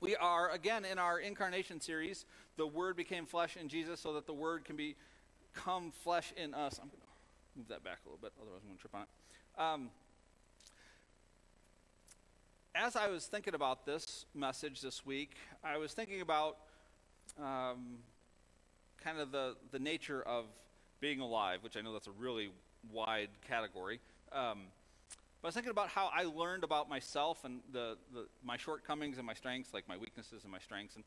We are, again, in our incarnation series. The Word became flesh in Jesus so that the Word can become flesh in us. I'm going to move that back a little bit, otherwise, I'm going to trip on it. Um, as I was thinking about this message this week, I was thinking about um, kind of the, the nature of being alive, which I know that's a really wide category. Um, but I was thinking about how I learned about myself and the, the, my shortcomings and my strengths, like my weaknesses and my strengths. And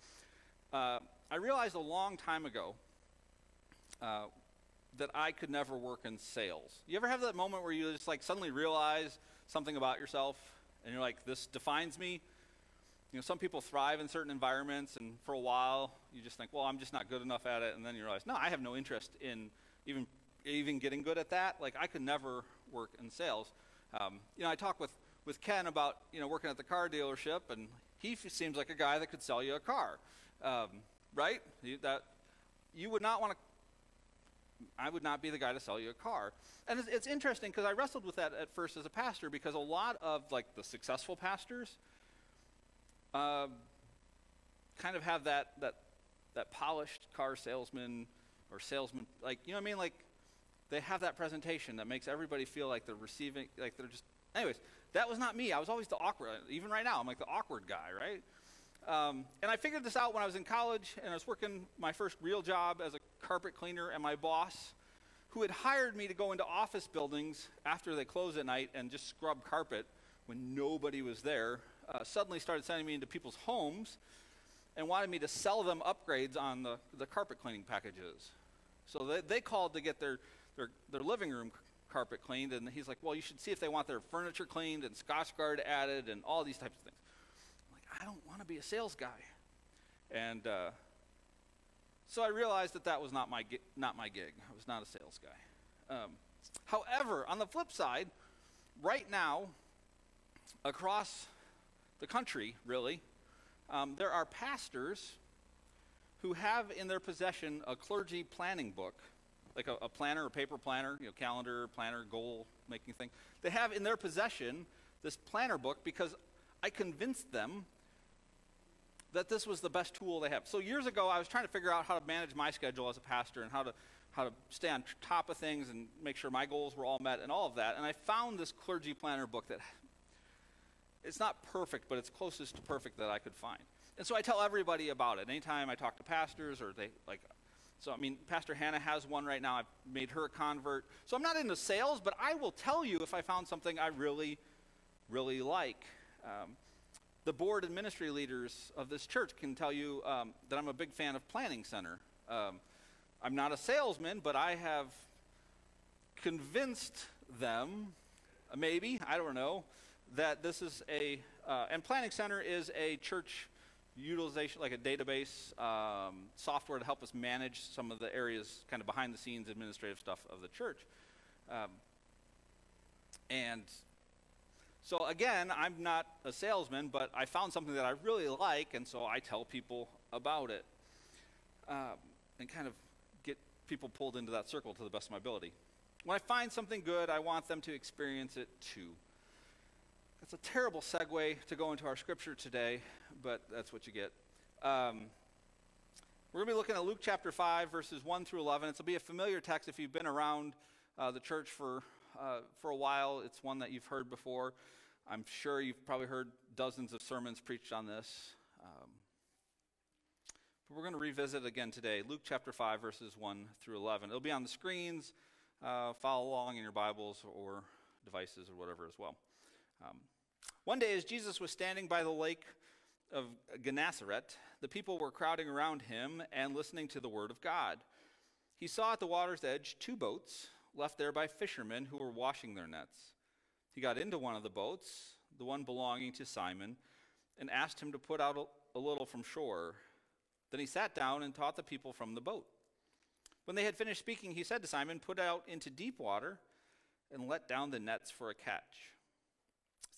uh, I realized a long time ago uh, that I could never work in sales. You ever have that moment where you just like suddenly realize something about yourself, and you're like, "This defines me." You know, some people thrive in certain environments, and for a while you just think, "Well, I'm just not good enough at it," and then you realize, "No, I have no interest in even even getting good at that. Like I could never work in sales." Um, you know, I talk with, with Ken about, you know, working at the car dealership, and he seems like a guy that could sell you a car, um, right? You, that, you would not want to, I would not be the guy to sell you a car. And it's, it's interesting because I wrestled with that at first as a pastor because a lot of, like, the successful pastors uh, kind of have that, that, that polished car salesman or salesman, like, you know what I mean? Like, they have that presentation that makes everybody feel like they're receiving, like they're just. Anyways, that was not me. I was always the awkward. Even right now, I'm like the awkward guy, right? Um, and I figured this out when I was in college and I was working my first real job as a carpet cleaner, and my boss, who had hired me to go into office buildings after they close at night and just scrub carpet when nobody was there, uh, suddenly started sending me into people's homes and wanted me to sell them upgrades on the, the carpet cleaning packages. So they, they called to get their their, their living room carpet cleaned, and he's like, well, you should see if they want their furniture cleaned and Scotchgard added and all these types of things. I'm like, I don't want to be a sales guy. And uh, so I realized that that was not my, not my gig. I was not a sales guy. Um, however, on the flip side, right now, across the country, really, um, there are pastors who have in their possession a clergy planning book like a, a planner, a paper planner, you know, calendar, planner, goal making thing. They have in their possession this planner book because I convinced them that this was the best tool they have. So years ago, I was trying to figure out how to manage my schedule as a pastor and how to how to stay on top of things and make sure my goals were all met and all of that. And I found this clergy planner book that it's not perfect, but it's closest to perfect that I could find. And so I tell everybody about it. Anytime I talk to pastors or they like so, I mean, Pastor Hannah has one right now. I've made her a convert. So, I'm not into sales, but I will tell you if I found something I really, really like. Um, the board and ministry leaders of this church can tell you um, that I'm a big fan of Planning Center. Um, I'm not a salesman, but I have convinced them, maybe, I don't know, that this is a, uh, and Planning Center is a church utilization, like a database um, software to help us manage some of the areas, kind of behind the scenes administrative stuff of the church. Um, and so, again, I'm not a salesman, but I found something that I really like, and so I tell people about it um, and kind of get people pulled into that circle to the best of my ability. When I find something good, I want them to experience it too. That's a terrible segue to go into our scripture today, but that's what you get. Um, we're going to be looking at Luke chapter 5, verses 1 through 11. It'll be a familiar text if you've been around uh, the church for, uh, for a while. It's one that you've heard before. I'm sure you've probably heard dozens of sermons preached on this. Um, but we're going to revisit it again today Luke chapter 5, verses 1 through 11. It'll be on the screens. Uh, follow along in your Bibles or devices or whatever as well. Um, one day, as Jesus was standing by the lake of Gennesaret, the people were crowding around him and listening to the word of God. He saw at the water's edge two boats left there by fishermen who were washing their nets. He got into one of the boats, the one belonging to Simon, and asked him to put out a, little from shore. Then he sat down and taught the people from the boat. When they had finished speaking, he said to Simon, Put out into deep water and let down the nets for a catch.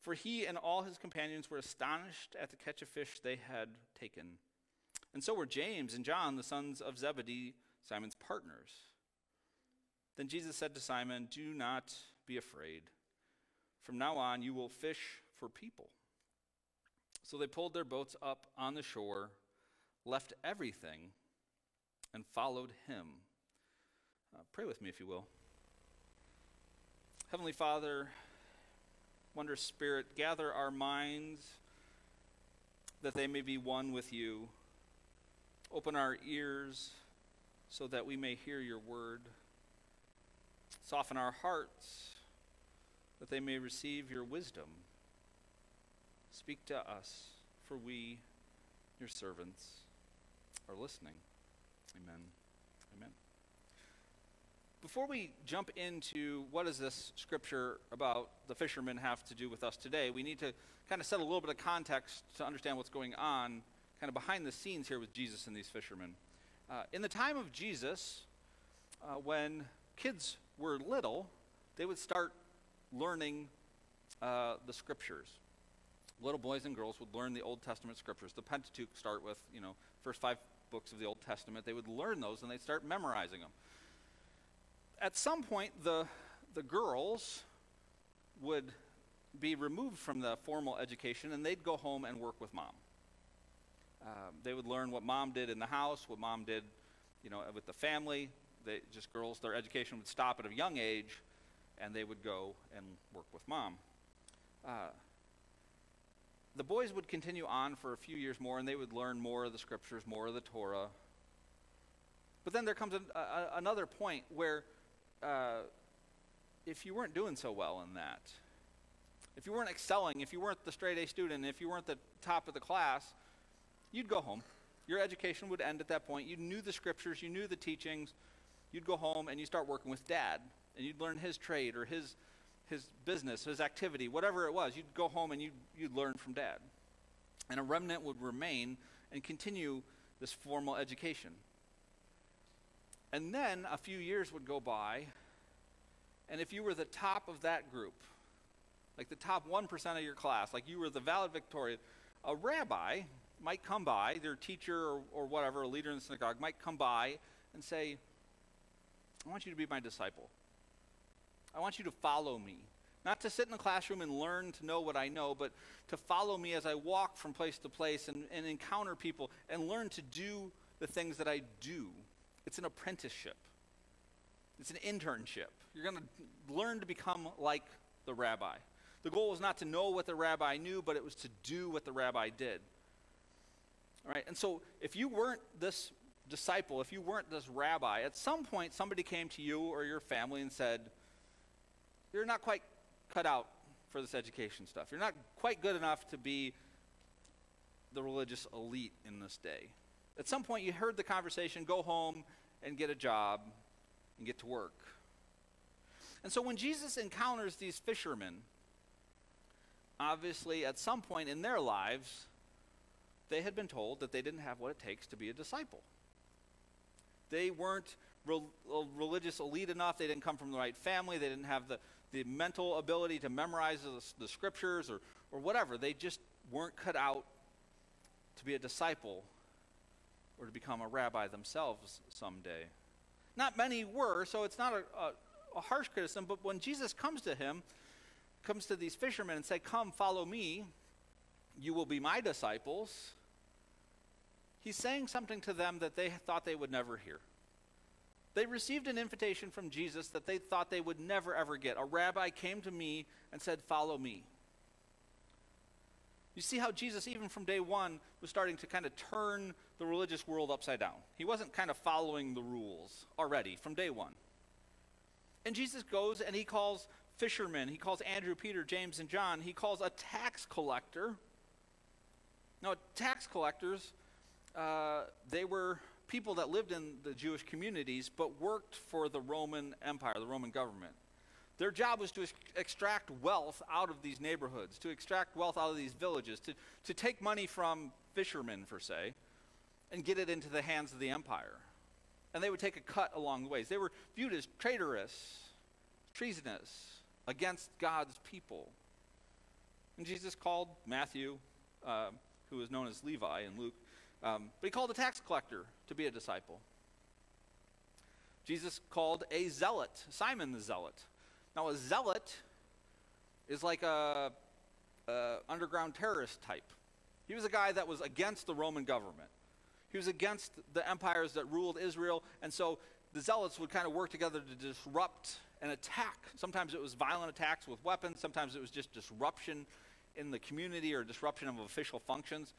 For he and all his companions were astonished at the catch of fish they had taken. And so were James and John, the sons of Zebedee, Simon's partners. Then Jesus said to Simon, Do not be afraid. From now on, you will fish for people. So they pulled their boats up on the shore, left everything, and followed him. Uh, pray with me, if you will. Heavenly Father, Wondrous Spirit, gather our minds that they may be one with you. Open our ears so that we may hear your word. Soften our hearts that they may receive your wisdom. Speak to us, for we, your servants, are listening. Amen. Before we jump into what does this scripture about the fishermen have to do with us today, we need to kind of set a little bit of context to understand what's going on kind of behind the scenes here with Jesus and these fishermen. Uh, in the time of Jesus, uh, when kids were little, they would start learning uh, the scriptures little boys and girls would learn the Old Testament scriptures. The Pentateuch start with, you know, first five books of the Old Testament. They would learn those and they'd start memorizing them. At some point, the, the girls would be removed from the formal education and they'd go home and work with mom. Um, they would learn what mom did in the house, what mom did, you know, with the family. They just girls, their education would stop at a young age, and they would go and work with mom. Uh, the boys would continue on for a few years more and they would learn more of the scriptures, more of the Torah. But then there comes a, another point where uh, if you weren't doing so well in that, if you weren't excelling, if you weren't the straight A student, if you weren't the top of the class, you'd go home. Your education would end at that point. You knew the scriptures, you knew the teachings. You'd go home and you start working with dad, and you'd learn his trade or his his business, his activity, whatever it was, you'd go home and you'd, you'd learn from dad. And a remnant would remain and continue this formal education. And then a few years would go by, and if you were the top of that group, like the top 1% of your class, like you were the valedictorian, a rabbi might come by, their teacher or, or whatever, a leader in the synagogue, might come by and say, I want you to be my disciple. I want you to follow me. Not to sit in the classroom and learn to know what I know, but to follow me as I walk from place to place and, and encounter people and learn to do the things that I do. It's an apprenticeship, it's an internship. You're going to learn to become like the rabbi. The goal was not to know what the rabbi knew, but it was to do what the rabbi did. All right, and so if you weren't this disciple, if you weren't this rabbi, at some point somebody came to you or your family and said, you're not quite cut out for this education stuff. You're not quite good enough to be the religious elite in this day. At some point, you heard the conversation go home and get a job and get to work. And so when Jesus encounters these fishermen, obviously at some point in their lives, they had been told that they didn't have what it takes to be a disciple. They weren't re- uh, religious elite enough, they didn't come from the right family, they didn't have the, the mental ability to memorize the, the scriptures or, or whatever. They just weren't cut out to be a disciple or to become a rabbi themselves someday. Not many were, so it's not a, a, a, harsh criticism, but when Jesus comes to him, comes to these fishermen and say, Come, follow me, you will be my disciples, he's saying something to them that they thought they would never hear. They received an invitation from Jesus that they thought they would never ever get. A rabbi came to me and said, Follow me. You see how Jesus, even from day one, was starting to kind of turn the religious world upside down. He wasn't kind of following the rules already from day one. And Jesus goes and he calls fishermen, he calls Andrew, Peter, James, and John, he calls a tax collector. Now, tax collectors, uh, they were people that lived in the Jewish communities but worked for the Roman Empire, the Roman government. Their job was to ex- extract wealth out of these neighborhoods, to extract wealth out of these villages, to, to take money from fishermen, per se, and get it into the hands of the empire. And they would take a cut along the ways. They were viewed as traitorous, treasonous against God's people. And Jesus called Matthew, uh, who was known as Levi in Luke, um, but he called a tax collector to be a disciple. Jesus called a zealot, Simon the zealot. Now, a zealot is like a, a underground terrorist type. He was a guy that was against the Roman government. He was against the empires that ruled Israel, and so the zealots would kind of work together to disrupt and attack. Sometimes it was violent attacks with weapons, sometimes it was just disruption in the community or disruption of official functions.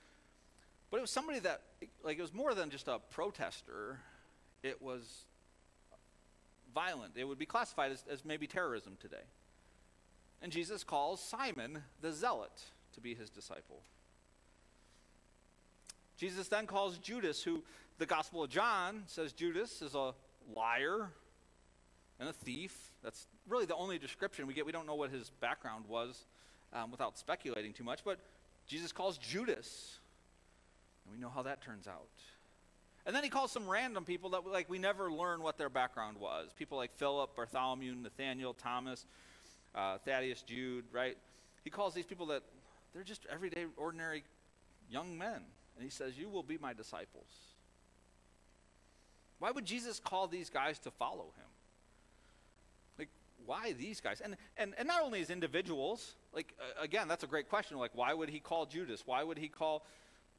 But it was somebody that, like, it was more than just a protester, it was violent. It would be classified as, as maybe terrorism today. And Jesus calls Simon the zealot to be his disciple. Jesus then calls Judas, who the Gospel of John says Judas is a liar and a thief. That's really the only description we get. We don't know what his background was um, without speculating too much, but Jesus calls Judas. And we know how that turns out. And then he calls some random people that like we never learn what their background was. People like Philip, Bartholomew, Nathaniel, Thomas, uh, Thaddeus, Jude, right? He calls these people that they're just everyday, ordinary young men. And he says, You will be my disciples. Why would Jesus call these guys to follow him? Like, why these guys? And, and, and not only as individuals, like, uh, again, that's a great question. Like, why would he call Judas? Why would he call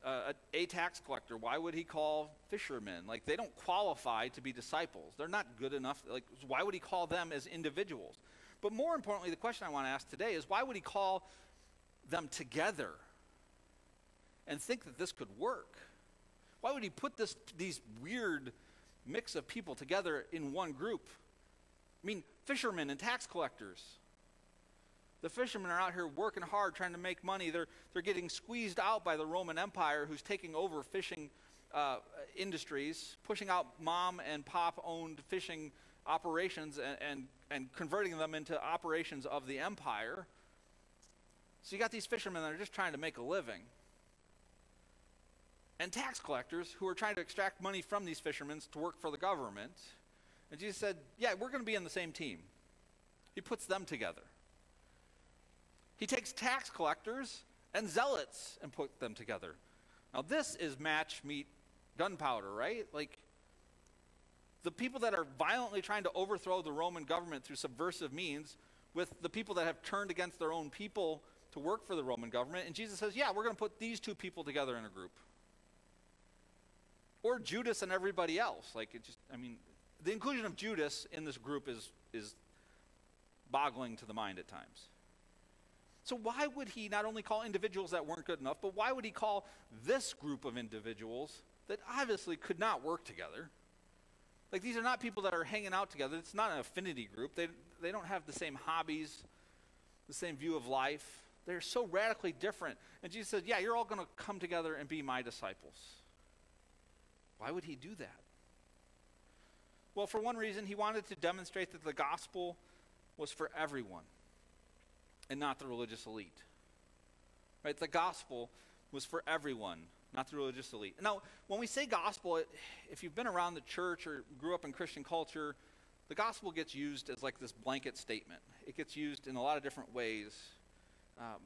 a, a tax collector? Why would he call fishermen? Like, they don't qualify to be disciples. They're not good enough. Like, why would he call them as individuals? But more importantly, the question I want to ask today is why would he call them together and think that this could work? Why would he put this, these weird mix of people together in one group? I mean, fishermen and tax collectors. The fishermen are out here working hard, trying to make money. They're, they're getting squeezed out by the Roman Empire, who's taking over fishing uh, industries, pushing out mom and pop owned fishing operations and, and, and converting them into operations of the empire. So you got these fishermen that are just trying to make a living. And tax collectors who are trying to extract money from these fishermen to work for the government. And Jesus said, Yeah, we're going to be in the same team. He puts them together. He takes tax collectors and zealots and put them together. Now, this is match meet gunpowder, right? Like, the people that are violently trying to overthrow the Roman government through subversive means with the people that have turned against their own people to work for the Roman government. And Jesus says, Yeah, we're going to put these two people together in a group. Or Judas and everybody else. Like, it just, I mean, the inclusion of Judas in this group is, is boggling to the mind at times. So, why would he not only call individuals that weren't good enough, but why would he call this group of individuals that obviously could not work together? Like, these are not people that are hanging out together. It's not an affinity group. They, they don't have the same hobbies, the same view of life. They're so radically different. And Jesus said, Yeah, you're all going to come together and be my disciples. Why would he do that? Well, for one reason, he wanted to demonstrate that the gospel was for everyone and not the religious elite. Right? The gospel was for everyone, not the religious elite. Now, when we say gospel, if you've been around the church or grew up in Christian culture, the gospel gets used as like this blanket statement. It gets used in a lot of different ways. Um,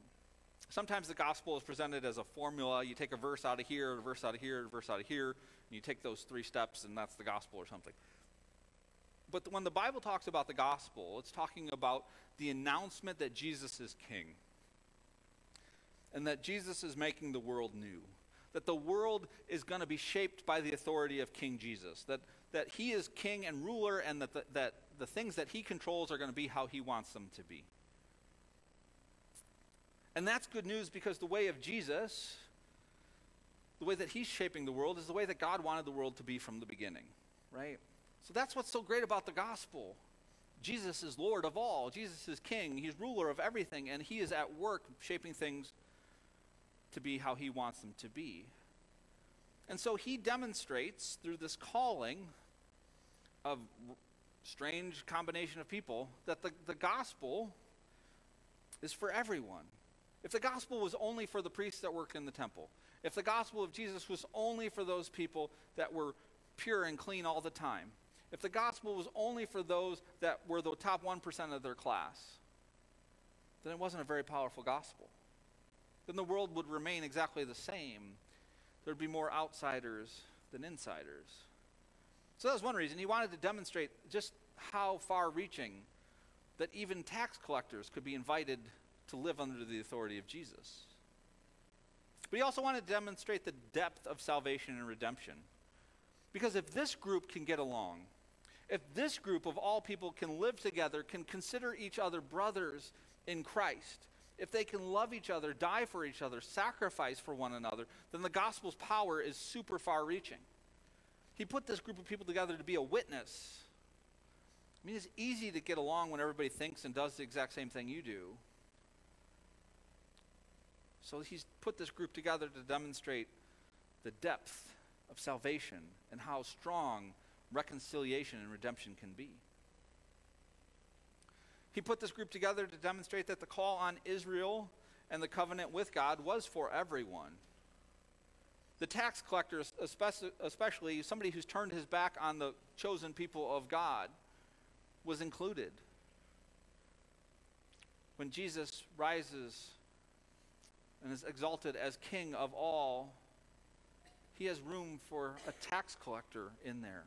sometimes the gospel is presented as a formula. You take a verse out of here, a verse out of here, a verse out of here, and you take those three steps, and that's the gospel or something. But when the Bible talks about the gospel, it's talking about the announcement that Jesus is king and that Jesus is making the world new. That the world is going to be shaped by the authority of King Jesus. That, that he is king and ruler, and that the, that the things that he controls are going to be how he wants them to be. And that's good news because the way of Jesus, the way that he's shaping the world, is the way that God wanted the world to be from the beginning, right? So that's what's so great about the gospel. Jesus is Lord of all. Jesus is King. He's ruler of everything, and He is at work shaping things to be how He wants them to be. And so He demonstrates through this calling of strange combination of people that the, the gospel is for everyone. If the gospel was only for the priests that work in the temple, if the gospel of Jesus was only for those people that were pure and clean all the time, if the gospel was only for those that were the top 1% of their class, then it wasn't a very powerful gospel. Then the world would remain exactly the same. There'd be more outsiders than insiders. So that was one reason. He wanted to demonstrate just how far reaching that even tax collectors could be invited to live under the authority of Jesus. But he also wanted to demonstrate the depth of salvation and redemption. Because if this group can get along, if this group of all people can live together, can consider each other brothers in Christ, if they can love each other, die for each other, sacrifice for one another, then the gospel's power is super far reaching. He put this group of people together to be a witness. I mean, it's easy to get along when everybody thinks and does the exact same thing you do. So he's put this group together to demonstrate the depth of salvation and how strong reconciliation and redemption can be. He put this group together to demonstrate that the call on Israel and the covenant with God was for everyone. The tax collector, especially somebody who's turned his back on the chosen people of God, was included. When Jesus rises and is exalted as king of all, he has room for a tax collector in there.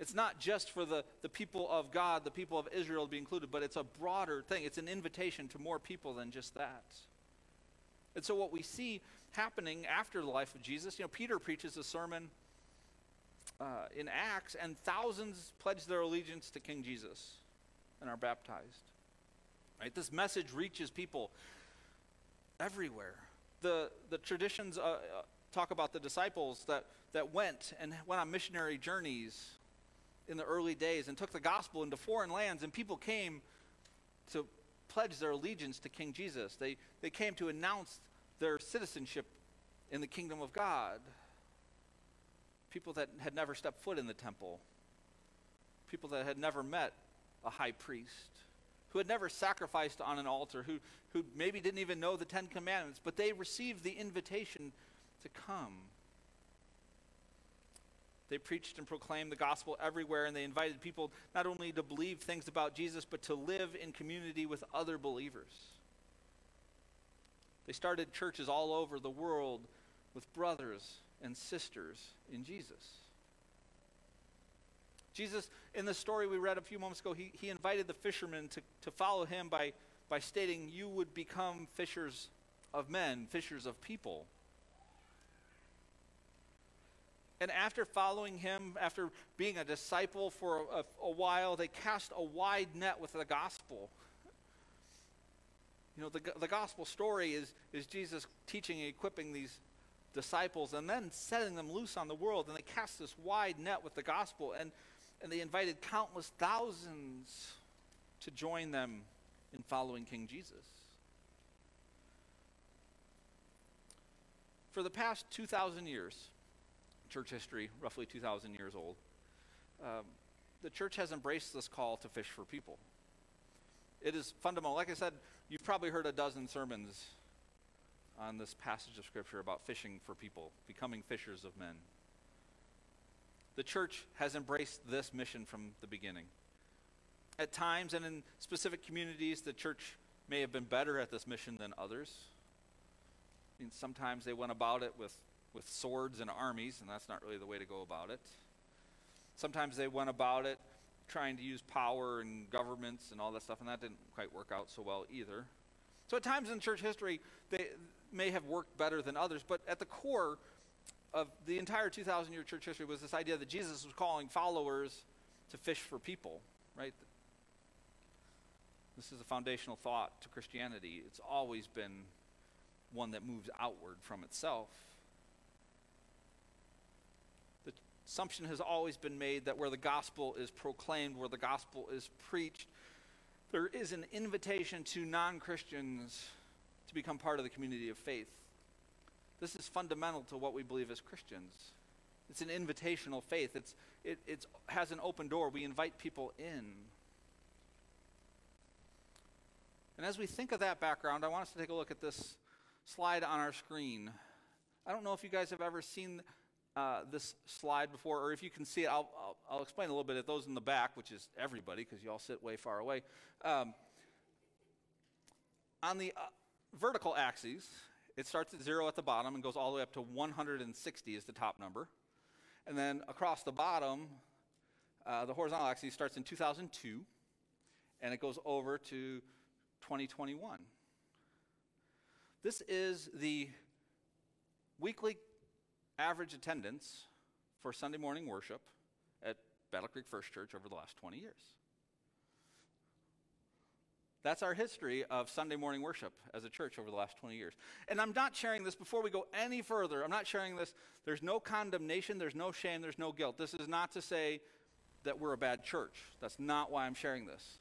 It's not just for the, the people of God, the people of Israel to be included, but it's a broader thing. It's an invitation to more people than just that. And so, what we see happening after the life of Jesus, you know, Peter preaches a sermon uh, in Acts, and thousands pledge their allegiance to King Jesus and are baptized. Right? This message reaches people everywhere. The, the traditions uh, uh talk about the disciples that, that went and went on missionary journeys in the early days and took the gospel into foreign lands, and people came to pledge their allegiance to King Jesus. They, they came to announce their citizenship in the kingdom of God. People that had never stepped foot in the temple, people that had never met a high priest, who had never sacrificed on an altar, who, who maybe didn't even know the Ten Commandments, but they received the invitation to come. They preached and proclaimed the gospel everywhere, and they invited people not only to believe things about Jesus, but to live in community with other believers. They started churches all over the world with brothers and sisters in Jesus. Jesus, in the story we read a few moments ago, he, he invited the fishermen to, to follow him by, by stating, You would become fishers of men, fishers of people. And after following him, after being a disciple for a, a, while, they cast a wide net with the gospel. You know, the, the gospel story is, is Jesus teaching and equipping these disciples and then setting them loose on the world. And they cast this wide net with the gospel, and, and they invited countless thousands to join them in following King Jesus. For the past 2,000 years, church history, roughly 2,000 years old, um, the church has embraced this call to fish for people. It is fundamental. Like I said, you've probably heard a dozen sermons on this passage of Scripture about fishing for people, becoming fishers of men. The church has embraced this mission from the beginning. At times and in specific communities, the church may have been better at this mission than others. I mean, sometimes they went about it with with swords and armies, and that's not really the way to go about it. Sometimes they went about it trying to use power and governments and all that stuff, and that didn't quite work out so well either. So at times in church history, they may have worked better than others, but at the core of the entire 2,000 year church history was this idea that Jesus was calling followers to fish for people, right? This is a foundational thought to Christianity. It's always been one that moves outward from itself assumption has always been made that where the gospel is proclaimed, where the gospel is preached, there is an invitation to non Christians to become part of the community of faith. This is fundamental to what we believe as Christians. It's an invitational faith. It's, it it's, has an open door. We invite people in. And as we think of that background, I want us to take a look at this slide on our screen. I don't know if you guys have ever seen uh, this slide before, or if you can see it, I'll, I'll, I'll, explain a little bit at those in the back, which is everybody, because you all sit way far away. Um, on the uh, vertical axis, it starts at zero at the bottom and goes all the way up to 160 is the top number. And then across the bottom, uh, the horizontal axis starts in 2002 and it goes over to 2021. This is the weekly average attendance for Sunday morning worship at Battle Creek First Church over the last 20 years. That's our history of Sunday morning worship as a church over the last 20 years. And I'm not sharing this before we go any further. I'm not sharing this. There's no condemnation, there's no shame, there's no guilt. This is not to say that we're a bad church. That's not why I'm sharing this.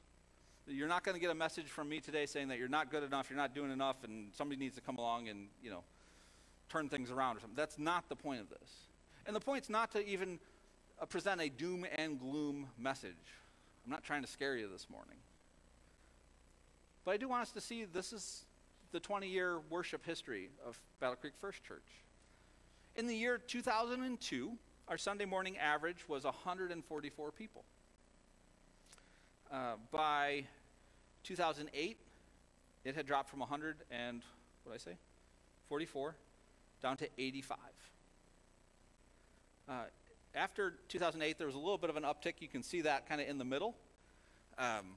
You're not going to get a message from me today saying that you're not good enough, you're not doing enough, and somebody needs to come along and, you know, turn things around or something. That's not the point of this. And the point's not to even uh, present a doom and gloom message. I'm not trying to scare you this morning. But I do want us to see this is the 20 year worship history of Battle Creek First Church. In the year 2002, our Sunday morning average was 144 people. Uh, by 2008, it had dropped from 100 and, what did I say? 44 down to 85. Uh, after 2008, there was a little bit of an uptick. You can see that kind of in the middle. Um,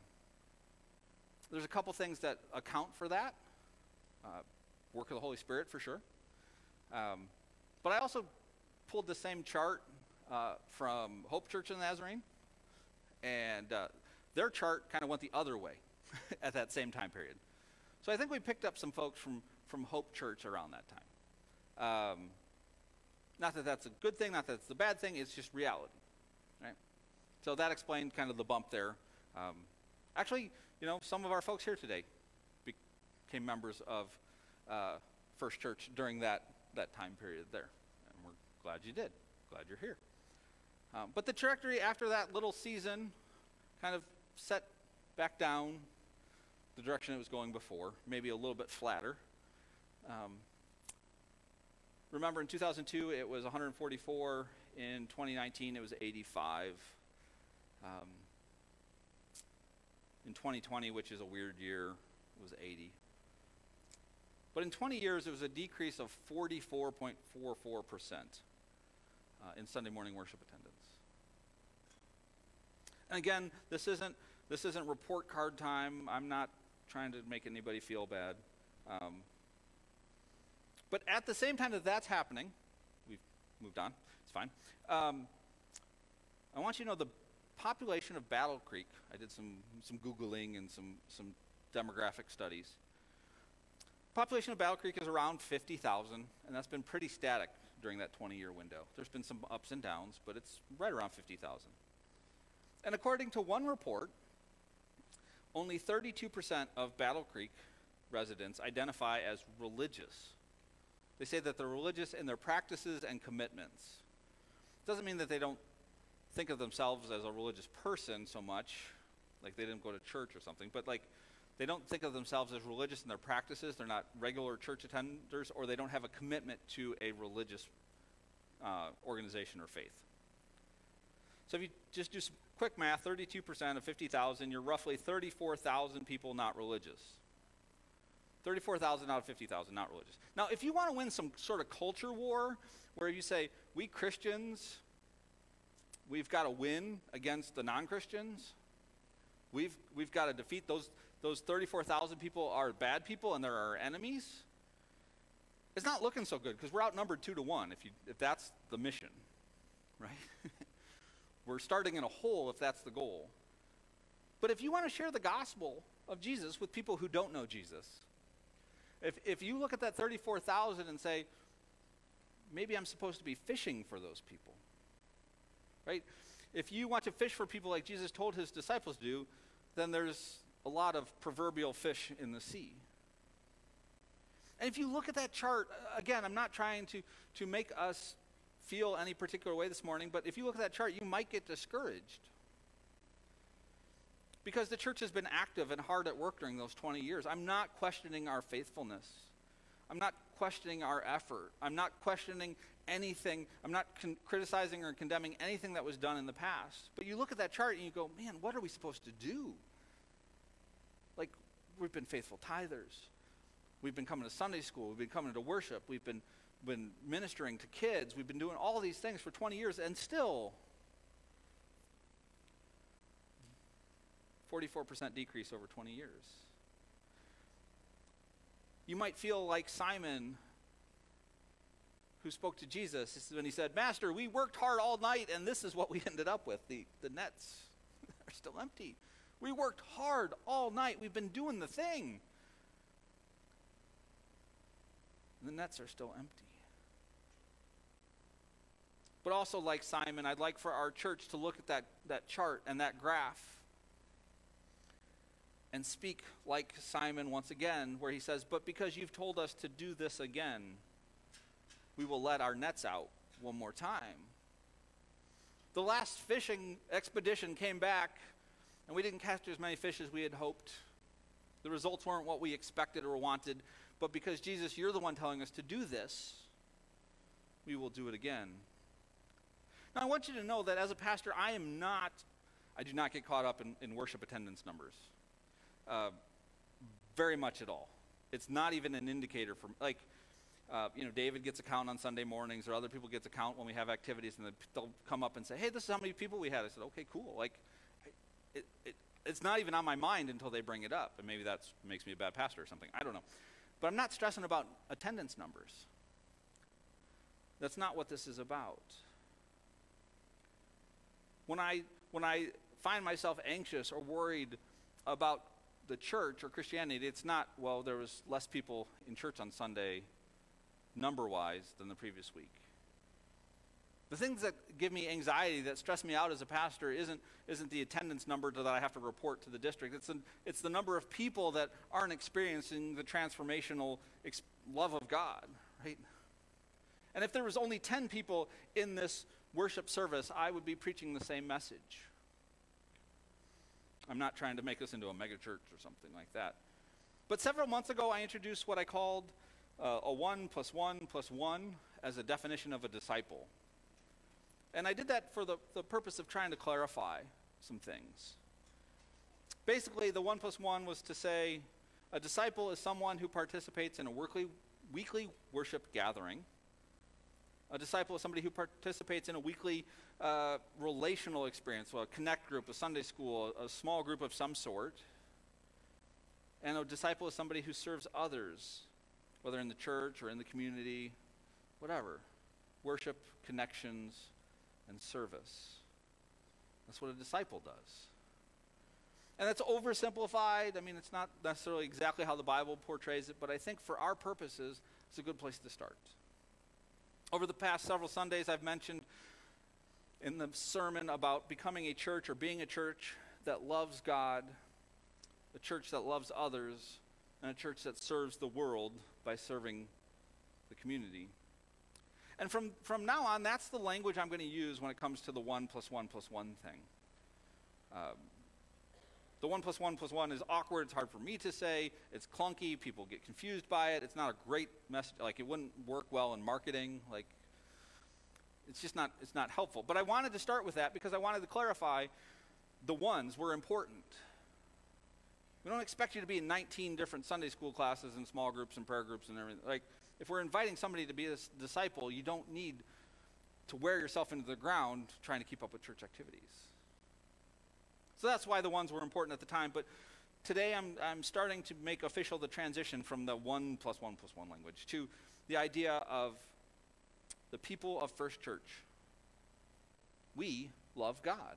there's a couple things that account for that. Uh, work of the Holy Spirit, for sure. Um, but I also pulled the same chart uh, from Hope Church in the Nazarene, and uh, their chart kind of went the other way at that same time period. So I think we picked up some folks from, from Hope Church around that time. Um, not that that's a good thing, not that it's a bad thing, it's just reality. Right? So that explained kind of the bump there. Um, actually, you know, some of our folks here today became members of uh, First Church during that, that time period there. And we're glad you did. Glad you're here. Um, but the trajectory after that little season kind of set back down the direction it was going before, maybe a little bit flatter. Um, remember, in 2002, it was 144. In 2019, it was 85. Um, in 2020, which is a weird year, it was 80. But in 20 years, it was a decrease of 44.44% uh, in Sunday morning worship attendance. And again, this isn't, this isn't report card time. I'm not trying to make anybody feel bad. Um, but at the same time that that's happening, we've moved on, it's fine. Um, I want you to know the population of Battle Creek, I did some, some Googling and some, some demographic studies. Population of Battle Creek is around 50,000, and that's been pretty static during that 20 year window. There's been some ups and downs, but it's right around 50,000. And according to one report, only 32% of Battle Creek residents identify as religious. They say that they're religious in their practices and commitments. It Doesn't mean that they don't think of themselves as a religious person so much, like they didn't go to church or something, but like they don't think of themselves as religious in their practices. They're not regular church attenders, or they don't have a commitment to a religious uh, organization or faith. So if you just do some quick math, 32% of 50,000, you're roughly 34,000 people not religious. 34,000 out of 50,000 not religious. Now, if you want to win some sort of culture war where you say, we Christians, we've got to win against the non Christians. We've, we've got to defeat those, those 34,000 people are bad people and they're our enemies. It's not looking so good because we're outnumbered two to one if, you, if that's the mission, right? we're starting in a hole if that's the goal. But if you want to share the gospel of Jesus with people who don't know Jesus, if, if you look at that 34,000 and say, maybe I'm supposed to be fishing for those people, right? If you want to fish for people like Jesus told his disciples to do, then there's a lot of proverbial fish in the sea. And if you look at that chart, again, I'm not trying to, to make us feel any particular way this morning, but if you look at that chart, you might get discouraged. Because the church has been active and hard at work during those 20 years. I'm not questioning our faithfulness. I'm not questioning our effort. I'm not questioning anything. I'm not con- criticizing or condemning anything that was done in the past. But you look at that chart and you go, man, what are we supposed to do? Like, we've been faithful tithers. We've been coming to Sunday school. We've been coming to worship. We've been, been ministering to kids. We've been doing all these things for 20 years, and still, 44% decrease over 20 years. You might feel like Simon, who spoke to Jesus when he said, Master, we worked hard all night, and this is what we ended up with. The, the nets are still empty. We worked hard all night. We've been doing the thing. The nets are still empty. But also, like Simon, I'd like for our church to look at that, that chart and that graph and speak like Simon once again, where he says, But because you've told us to do this again, we will let our nets out one more time. The last fishing expedition came back, and we didn't catch as many fish as we had hoped. The results weren't what we expected or wanted, but because Jesus, you're the one telling us to do this, we will do it again. Now, I want you to know that as a pastor, I am not, I do not get caught up in, in worship attendance numbers. Uh, very much at all. It's not even an indicator for, like, uh, you know, David gets a count on Sunday mornings, or other people gets a count when we have activities, and they'll come up and say, "Hey, this is how many people we had." I said, "Okay, cool." Like, it, it, it's not even on my mind until they bring it up, and maybe that makes me a bad pastor or something. I don't know, but I'm not stressing about attendance numbers. That's not what this is about. When I when I find myself anxious or worried about the church or Christianity, it's not, well, there was less people in church on Sunday, number wise, than the previous week. The things that give me anxiety, that stress me out as a pastor, isn't, isn't the attendance number that I have to report to the district. It's, an, it's the number of people that aren't experiencing the transformational ex- love of God, right? And if there was only 10 people in this worship service, I would be preaching the same message. I'm not trying to make this into a megachurch or something like that. But several months ago, I introduced what I called uh, a 1 plus 1 plus 1 as a definition of a disciple. And I did that for the, the purpose of trying to clarify some things. Basically, the 1 plus 1 was to say a disciple is someone who participates in a weekly, weekly worship gathering. A disciple is somebody who participates in a weekly uh, relational experience, well, a connect group, a Sunday school, a small group of some sort. And a disciple is somebody who serves others, whether in the church or in the community, whatever. Worship, connections, and service. That's what a disciple does. And that's oversimplified. I mean, it's not necessarily exactly how the Bible portrays it, but I think for our purposes, it's a good place to start. Over the past several Sundays, I've mentioned in the sermon about becoming a church or being a church that loves God, a church that loves others, and a church that serves the world by serving the community. And from, from now on, that's the language I'm going to use when it comes to the 1 plus 1 plus 1 thing. Um, the 1 plus 1 plus 1 is awkward. It's hard for me to say. It's clunky. People get confused by it. It's not a great message. Like, it wouldn't work well in marketing. Like, it's just not, it's not helpful. But I wanted to start with that because I wanted to clarify the ones were important. We don't expect you to be in 19 different Sunday school classes and small groups and prayer groups and everything. Like, if we're inviting somebody to be a disciple, you don't need to wear yourself into the ground trying to keep up with church activities. So that's why the ones were important at the time. But today I'm, I'm starting to make official the transition from the 1 plus 1 plus 1 language to the idea of the people of First Church, we love God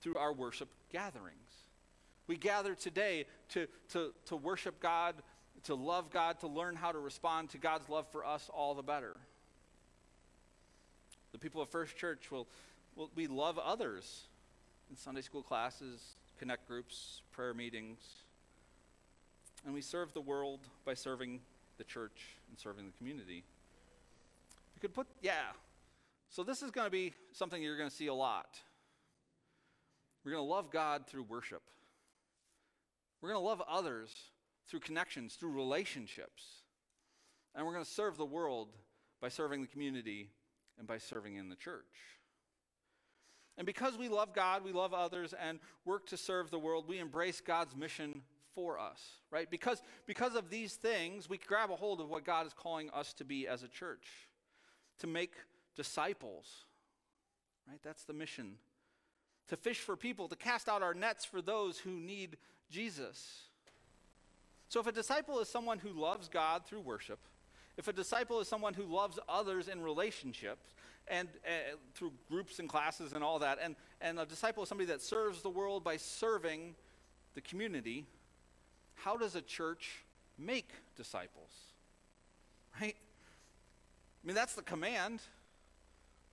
through our worship gatherings. We gather today to, to, to worship God, to love God, to learn how to respond to God's love for us all the better. The people of First Church will, will we love others in Sunday school classes, connect groups, prayer meetings. And we serve the world by serving the church and serving the community. You could put, yeah, So, this is going to be something you're going to see a lot. We're going to love God through worship. We're going to love others through connections, through relationships. And we're going to serve the world by serving the community and by serving in the church. And because we love God, we love others, and work to serve the world, we embrace God's mission for us, right? Because, because of these things, we grab a hold of what God is calling us to be as a church to make disciples, right? That's the mission. To fish for people, to cast out our nets for those who need Jesus. So, if a disciple is someone who loves God through worship, if a disciple is someone who loves others in relationships and uh, through groups and classes and all that, and, and a disciple is somebody that serves the world by serving the community, how does a church make disciples? Right? I mean, that's the command.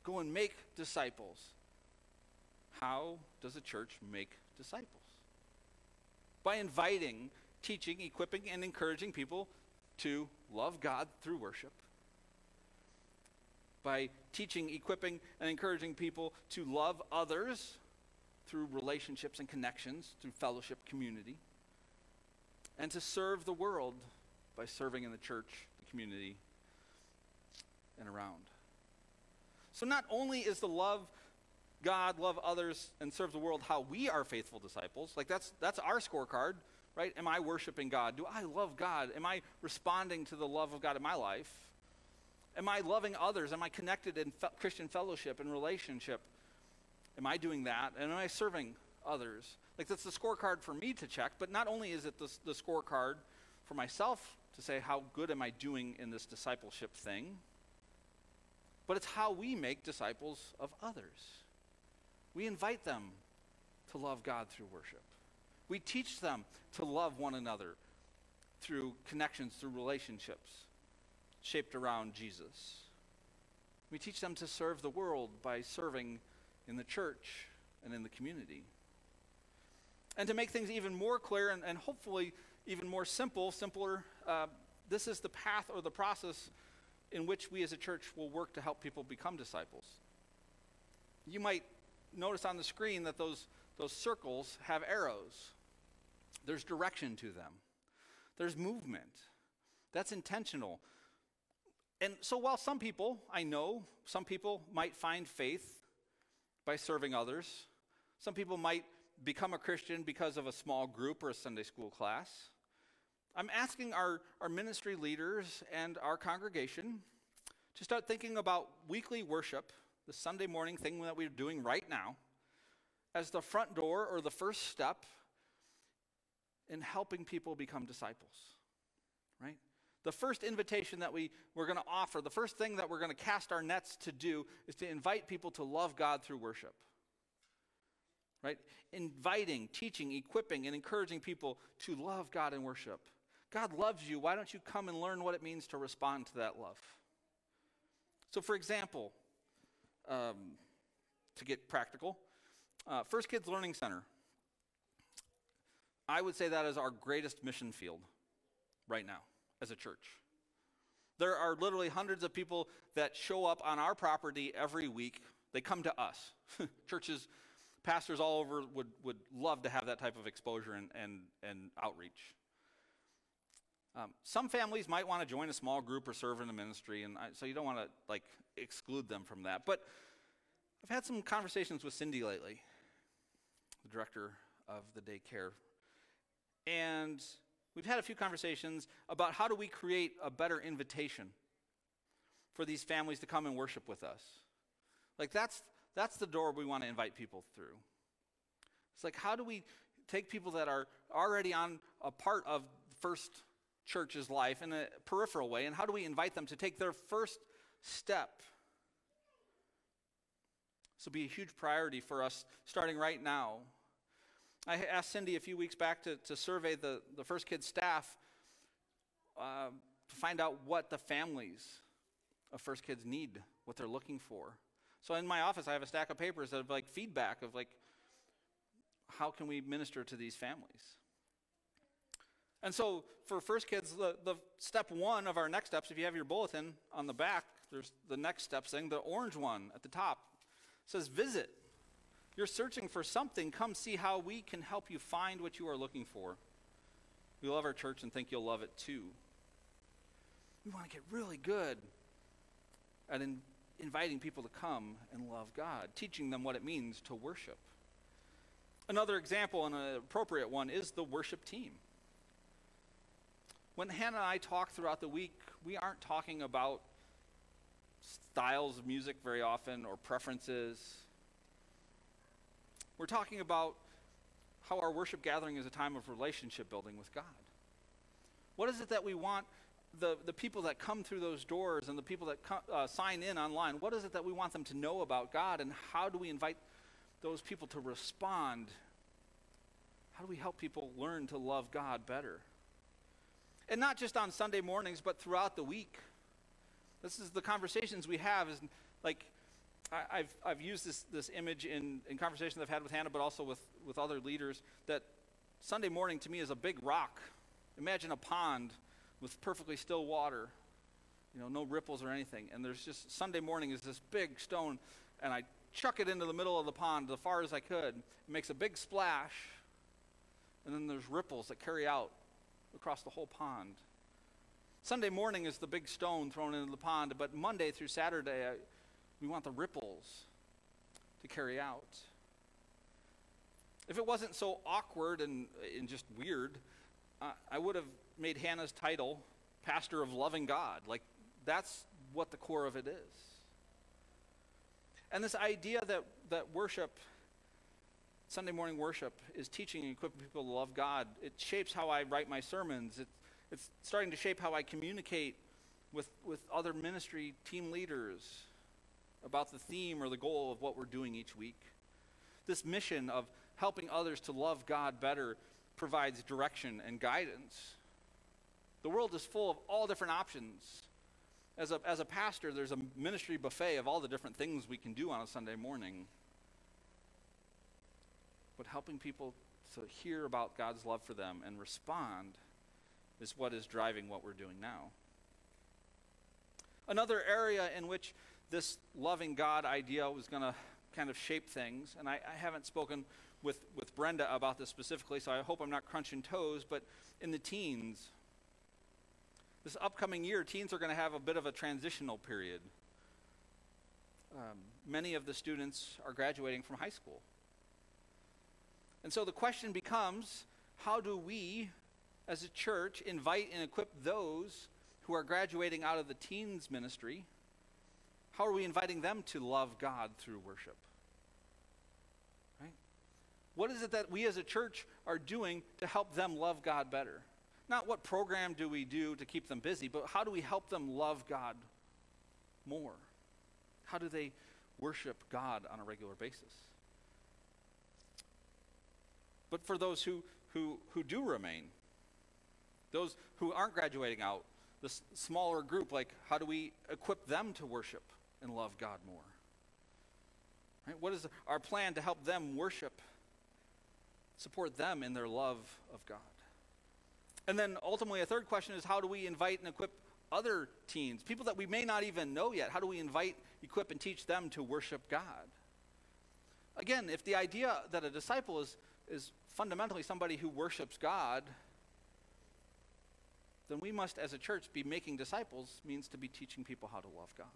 Go and make disciples. How does a church make disciples? By inviting, teaching, equipping, and encouraging people to love God through worship. By teaching, equipping, and encouraging people to love others through relationships and connections, through fellowship, community. And to serve the world by serving in the church, the community, and around. So not only is the love God, love others, and serve the world how we are faithful disciples, like that's that's our scorecard, right? Am I worshiping God? Do I love God? Am I responding to the love of God in my life? Am I loving others? Am I connected in fe- Christian fellowship and relationship? Am I doing that? And am I serving others? Like that's the scorecard for me to check, but not only is it the, the scorecard for myself to say how good am I doing in this discipleship thing, but it's how we make disciples of others. We invite them to love God through worship. We teach them to love one another through connections, through relationships shaped around Jesus. We teach them to serve the world by serving in the church and in the community. And to make things even more clear and, and hopefully even more simple, simpler, uh, this is the path or the process in which we as a church will work to help people become disciples. You might notice on the screen that those, those circles have arrows. There's direction to them, there's movement. That's intentional. And so, while some people, I know, some people might find faith by serving others, some people might become a Christian because of a small group or a Sunday school class. I'm asking our, our ministry leaders and our congregation to start thinking about weekly worship, the Sunday morning thing that we're doing right now, as the front door or the first step in helping people become disciples, right? The first invitation that we, we're going to offer, the first thing that we're going to cast our nets to do is to invite people to love God through worship. Right? Inviting, teaching, equipping, and encouraging people to love God and worship. God loves you. Why don't you come and learn what it means to respond to that love? So, for example, um, to get practical, uh, First Kids Learning Center. I would say that is our greatest mission field right now as a church. There are literally hundreds of people that show up on our property every week. They come to us. Churches, pastors all over would, would love to have that type of exposure and, and, and outreach. Um, some families might want to join a small group or serve in a ministry, and I, so you don't want to like exclude them from that. But I've had some conversations with Cindy lately, the director of the daycare, and we've had a few conversations about how do we create a better invitation for these families to come and worship with us. Like that's that's the door we want to invite people through. It's like how do we take people that are already on a part of first church's life in a peripheral way, and how do we invite them to take their first step? This will be a huge priority for us starting right now. I asked Cindy a few weeks back to, to survey the, the First Kids staff uh, to find out what the families of First Kids need, what they're looking for. So in my office, I have a stack of papers of like feedback of like, how can we minister to these families? And so for First Kids, the, the step one of our next steps, if you have your bulletin on the back, there's the next step thing, the orange one at the top says visit. You're searching for something. Come see how we can help you find what you are looking for. We love our church and think you'll love it too. We want to get really good at in, inviting people to come and love God, teaching them what it means to worship. Another example, and an appropriate one, is the worship team. When Hannah and I talk throughout the week, we aren't talking about styles of music very often or preferences. We're talking about how our worship gathering is a time of relationship building with God. What is it that we want the, the people that come through those doors and the people that uh, sign in online, what is it that we want them to know about God, and how do we invite those people to respond? How do we help people learn to love God better? And not just on Sunday mornings, but throughout the week. This is the conversations we have. Is like I, have I've used this, this image in, in conversations I've had with Hannah, but also with, with other leaders, that Sunday morning to me is a big rock. Imagine a pond with perfectly still water, you know, no ripples or anything. And there's just Sunday morning is this big stone, and I chuck it into the middle of the pond as far as I could. It makes a big splash, and then there's ripples that carry out across the whole pond. Sunday morning is the big stone thrown into the pond, but Monday through Saturday, I, we want the ripples to carry out. If it wasn't so awkward and, and just weird, uh, I would have made Hannah's title Pastor of Loving God. Like, that's what the core of it is. And this idea that, that worship, Sunday morning worship, is teaching and equipping people to love God, it shapes how I write my sermons. It, it's starting to shape how I communicate with, with other ministry team leaders about the theme or the goal of what we're doing each week. This mission of helping others to love God better provides direction and guidance. The world is full of all different options. As a, as a pastor, there's a ministry buffet of all the different things we can do on a Sunday morning. But helping people to hear about God's love for them and respond is what is driving what we're doing now. Another area in which this loving God idea was going to kind of shape things, and I, I haven't spoken with, with Brenda about this specifically, so I hope I'm not crunching toes, but in the teens, this upcoming year, teens are going to have a bit of a transitional period. Um, many of the students are graduating from high school. And so the question becomes how do we, as a church, invite and equip those who are graduating out of the teens ministry? How are we inviting them to love God through worship? Right? What is it that we as a church are doing to help them love God better? Not what program do we do to keep them busy, but how do we help them love God more? How do they worship God on a regular basis? But for those who, who, who do remain, those who aren't graduating out, the smaller group, like how do we equip them to worship and love God more? Right? What is our plan to help them worship support them in their love of God. And then ultimately, a third question is how do we invite and equip other teens, people that we may not even know yet? How do we invite, equip, and teach them to worship God? Again, if the idea that a disciple is, is fundamentally somebody who worships God, then we must, as a church, be making disciples, means to be teaching people how to love God.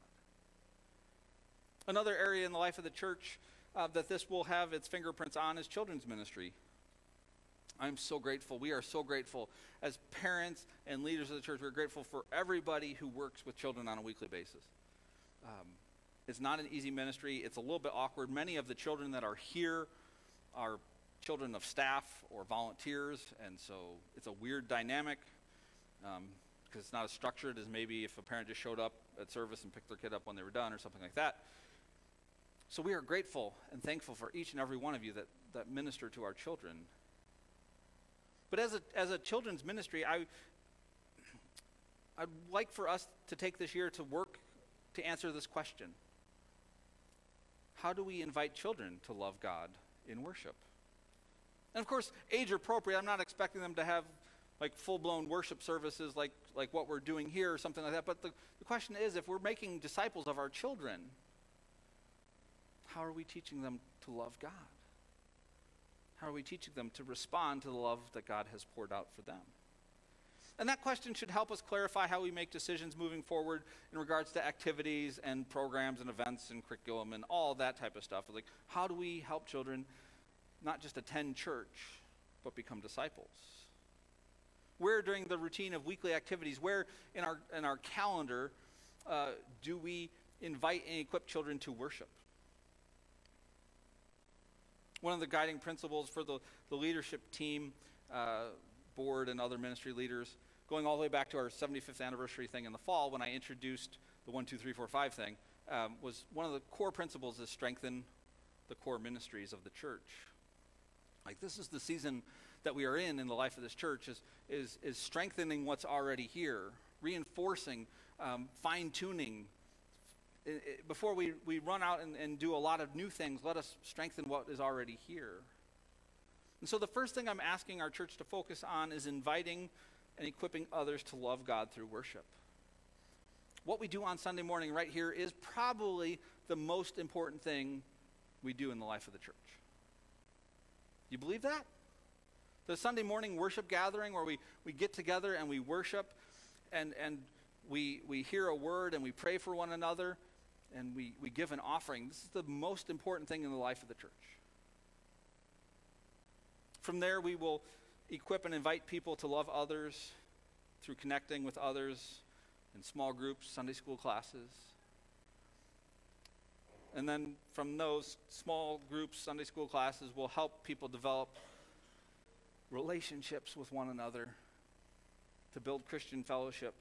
Another area in the life of the church uh, that this will have its fingerprints on is children's ministry. I'm so grateful. We are so grateful as parents and leaders of the church. We're grateful for everybody who works with children on a weekly basis. Um, it's not an easy ministry, it's a little bit awkward. Many of the children that are here are children of staff or volunteers, and so it's a weird dynamic um, because it's not as structured as maybe if a parent just showed up at service and picked their kid up when they were done or something like that. So we are grateful and thankful for each and every one of you that, that minister to our children but as a, as a children's ministry, I, I'd like for us to take this year to work to answer this question How do we invite children to love God in worship? And of course, age appropriate, I'm not expecting them to have like full blown worship services like, like what we're doing here or something like that. But the, the question is if we're making disciples of our children, how are we teaching them to love God? How are we teaching them to respond to the love that God has poured out for them? And that question should help us clarify how we make decisions moving forward in regards to activities and programs and events and curriculum and all that type of stuff. Like, how do we help children not just attend church, but become disciples? Where during the routine of weekly activities, where in our, in our calendar uh, do we invite and equip children to worship? One of the guiding principles for the, the leadership team, uh, board, and other ministry leaders going all the way back to our 75th anniversary thing in the fall when I introduced the one, two, three, four, five thing, um, was one of the core principles is strengthen the core ministries of the church. Like this is the season that we are in in the life of this church is, is, is strengthening what's already here, reinforcing, um, fine tuning. Before we, we run out and, and do a lot of new things, let us strengthen what is already here. And so the first thing I'm asking our church to focus on is inviting and equipping others to love God through worship. What we do on Sunday morning right here is probably the most important thing we do in the life of the church. You believe that? The Sunday morning worship gathering where we, we get together and we worship and, and we, we hear a word and we pray for one another and we, we give an offering. This is the most important thing in the life of the church. From there, we will equip and invite people to love others through connecting with others in small groups, Sunday school classes. And then from those small groups, Sunday school classes, will help people develop relationships with one another to build Christian fellowship,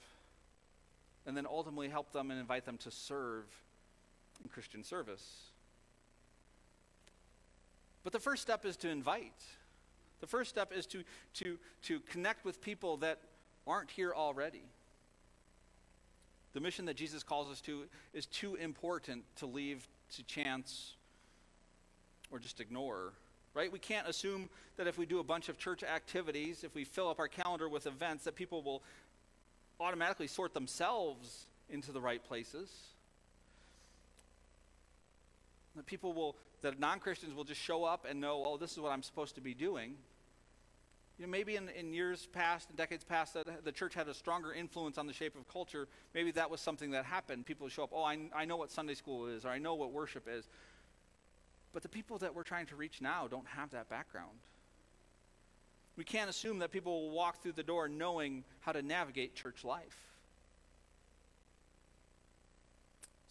and then ultimately help them and invite them to serve in Christian service. But the first step is to invite. The first step is to, to, to connect with people that aren't here already. The mission that Jesus calls us to is too important to leave to chance or just ignore. Right? We can't assume that if we do a bunch of church activities, if we fill up our calendar with events, that people will automatically sort themselves into the right places. That people will that non Christians will just show up and know, oh, this is what I'm supposed to be doing. You know, maybe in, in years past, and decades past, that the church had a stronger influence on the shape of culture. Maybe that was something that happened. People show up, oh, I, I know what Sunday school is, or I know what worship is. But the people that we're trying to reach now don't have that background. We can't assume that people will walk through the door knowing how to navigate church life.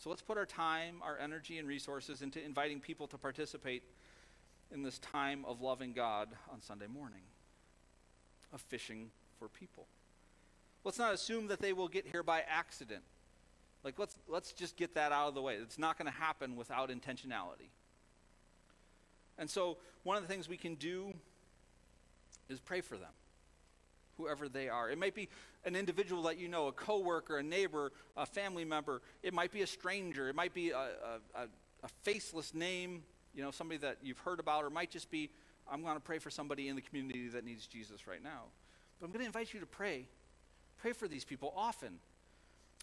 So let's put our time, our energy, and resources into inviting people to participate in this time of loving God on Sunday morning, of fishing for people. Let's not assume that they will get here by accident. Like, let's, let's just get that out of the way. It's not going to happen without intentionality. And so, one of the things we can do is pray for them whoever they are. It might be an individual that you know, a coworker, a neighbor, a family member. It might be a stranger. It might be a, a, a faceless name, you know, somebody that you've heard about, or might just be, I'm going to pray for somebody in the community that needs Jesus right now. But I'm going to invite you to pray. Pray for these people often.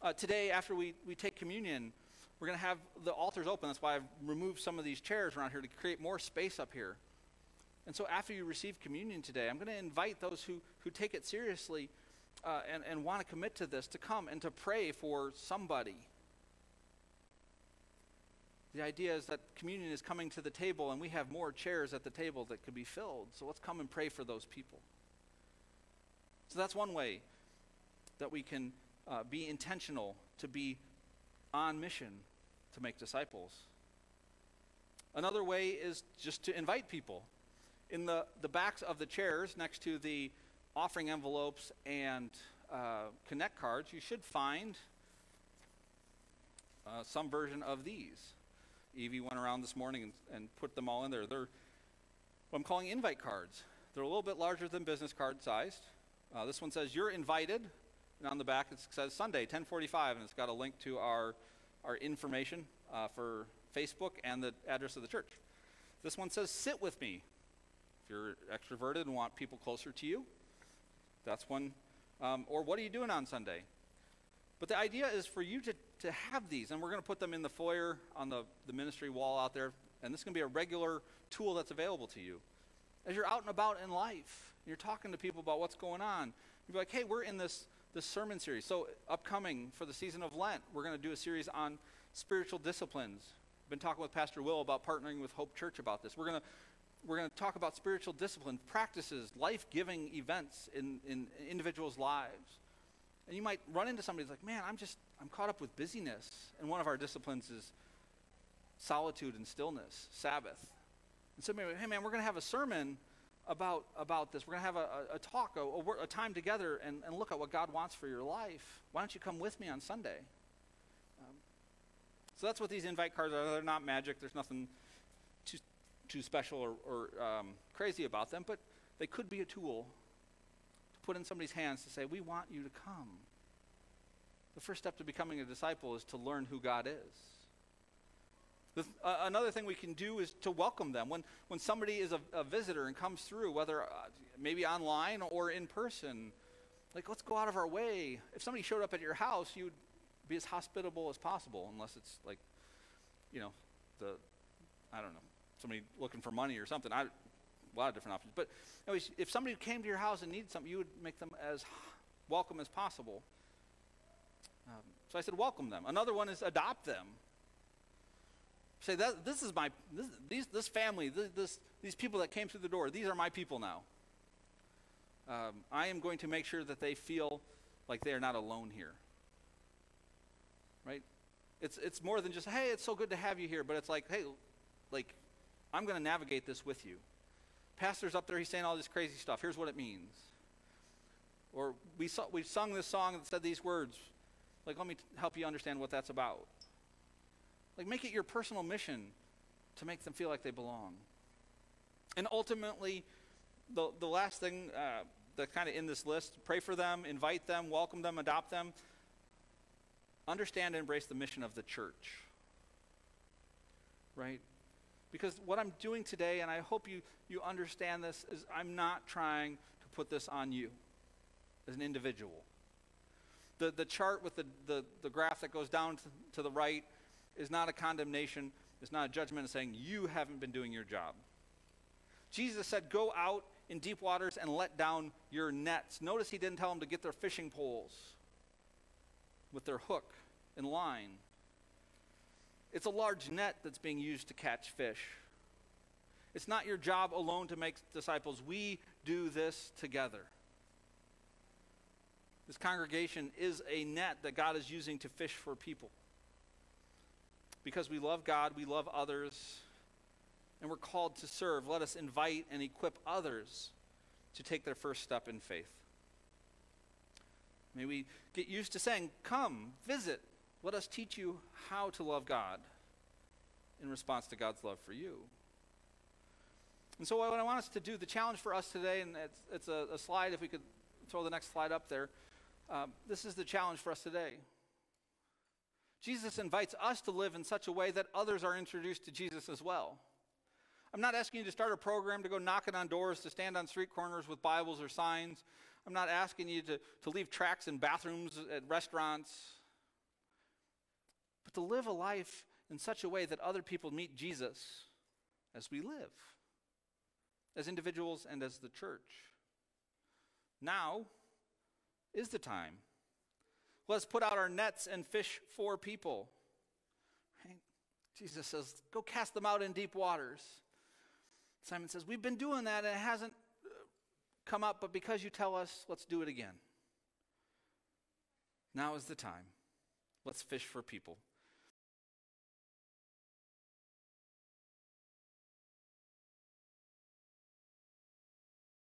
Uh, today, after we, we take communion, we're going to have the altars open. That's why I've removed some of these chairs around here to create more space up here. And so after you receive communion today, I'm going to invite those who, who take it seriously uh, and, and want to commit to this to come and to pray for somebody. The idea is that communion is coming to the table and we have more chairs at the table that could be filled. So let's come and pray for those people. So that's one way that we can uh, be intentional to be on mission to make disciples. Another way is just to invite people in the, the backs of the chairs next to the offering envelopes and uh, connect cards, you should find uh, some version of these. Evie went around this morning and, and put them all in there. They're what I'm calling invite cards. They're a little bit larger than business card sized. Uh, this one says you're invited, and on the back it says Sunday 1045, and it's got a link to our our information uh, for Facebook and the address of the church. This one says sit with me, if you're extroverted and want people closer to you, That's one. Um, or what are you doing on Sunday? But the idea is for you to, to have these, and we're going to put them in the foyer on the, the ministry wall out there, and this is going to be a regular tool that's available to you. As you're out and about in life, you're talking to people about what's going on, you'd be like, hey, we're in this, this sermon series. So, upcoming for the season of Lent, we're going to do a series on spiritual disciplines. I've been talking with Pastor Will about partnering with Hope Church about this. We're going to we're going to talk about spiritual discipline, practices, life giving events in, in individuals' lives. And you might run into somebody who's like, man, I'm just, I'm caught up with busyness. And one of our disciplines is solitude and stillness, Sabbath. And so, hey, man, we're going to have a sermon about, about this. We're going to have a, a, a talk, a, a, a, time together, and, and look at what God wants for your life. Why don't you come with me on Sunday? Um, so that's what these invite cards are. They're not magic. There's nothing too special or, or um, crazy about them, but they could be a tool to put in somebody's hands to say, We want you to come. The first step to becoming a disciple is to learn who God is. The, uh, another thing we can do is to welcome them. When, when somebody is a, a visitor and comes through, whether uh, maybe online or in person, like let's go out of our way. If somebody showed up at your house, you'd be as hospitable as possible, unless it's like, you know, the, I don't know, somebody looking for money or something. I, a lot of different options. But anyways, if somebody came to your house and needed something, you would make them as welcome as possible. Um, so I said, welcome them. Another one is adopt them. Say that this is my this, these, this family, this, this, these people that came through the door. These are my people now. Um, I am going to make sure that they feel like they are not alone here. Right? It's it's more than just hey, it's so good to have you here, but it's like hey, like I'm going to navigate this with you. Pastor's up there, he's saying all this crazy stuff. Here's what it means. Or we, saw, we sung this song that said these words. Like, let me t- help you understand what that's about. Like, make it your personal mission to make them feel like they belong. And ultimately, the, the last thing uh, kind of in this list pray for them, invite them, welcome them, adopt them. Understand and embrace the mission of the church. Right? Because what I'm doing today, and I hope you, you understand this, is I'm not trying to put this on you as an individual. The, the chart with the, the, the graph that goes down to, to the right is not a condemnation, it's not a judgment, it's saying you haven't been doing your job. Jesus said, Go out in deep waters and let down your nets. Notice he didn't tell them to get their fishing poles with their hook and line. It's a large net that's being used to catch fish. It's not your job alone to make disciples. We do this together. This congregation is a net that God is using to fish for people. Because we love God, we love others, and we're called to serve. Let us invite and equip others to take their first step in faith. May we get used to saying, Come, visit, let us teach you how to love God in response to God's love for you. And so, what I want us to do, the challenge for us today, and it's, it's a, a slide, if we could throw the next slide up there. Um, this is the challenge for us today. Jesus invites us to live in such a way that others are introduced to Jesus as well. I'm not asking you to start a program to go knocking on doors, to stand on street corners with Bibles or signs. I'm not asking you to, to leave tracts in bathrooms at restaurants but to live a life in such a way that other people meet Jesus as we live, as individuals and as the church. Now is the time. Let's put out our nets and fish for people. Right? Jesus says, Go cast them out in deep waters. Simon says, We've been doing that and it hasn't uh, come up, but because you tell us, let's do it again. Now is the time. Let's fish for people.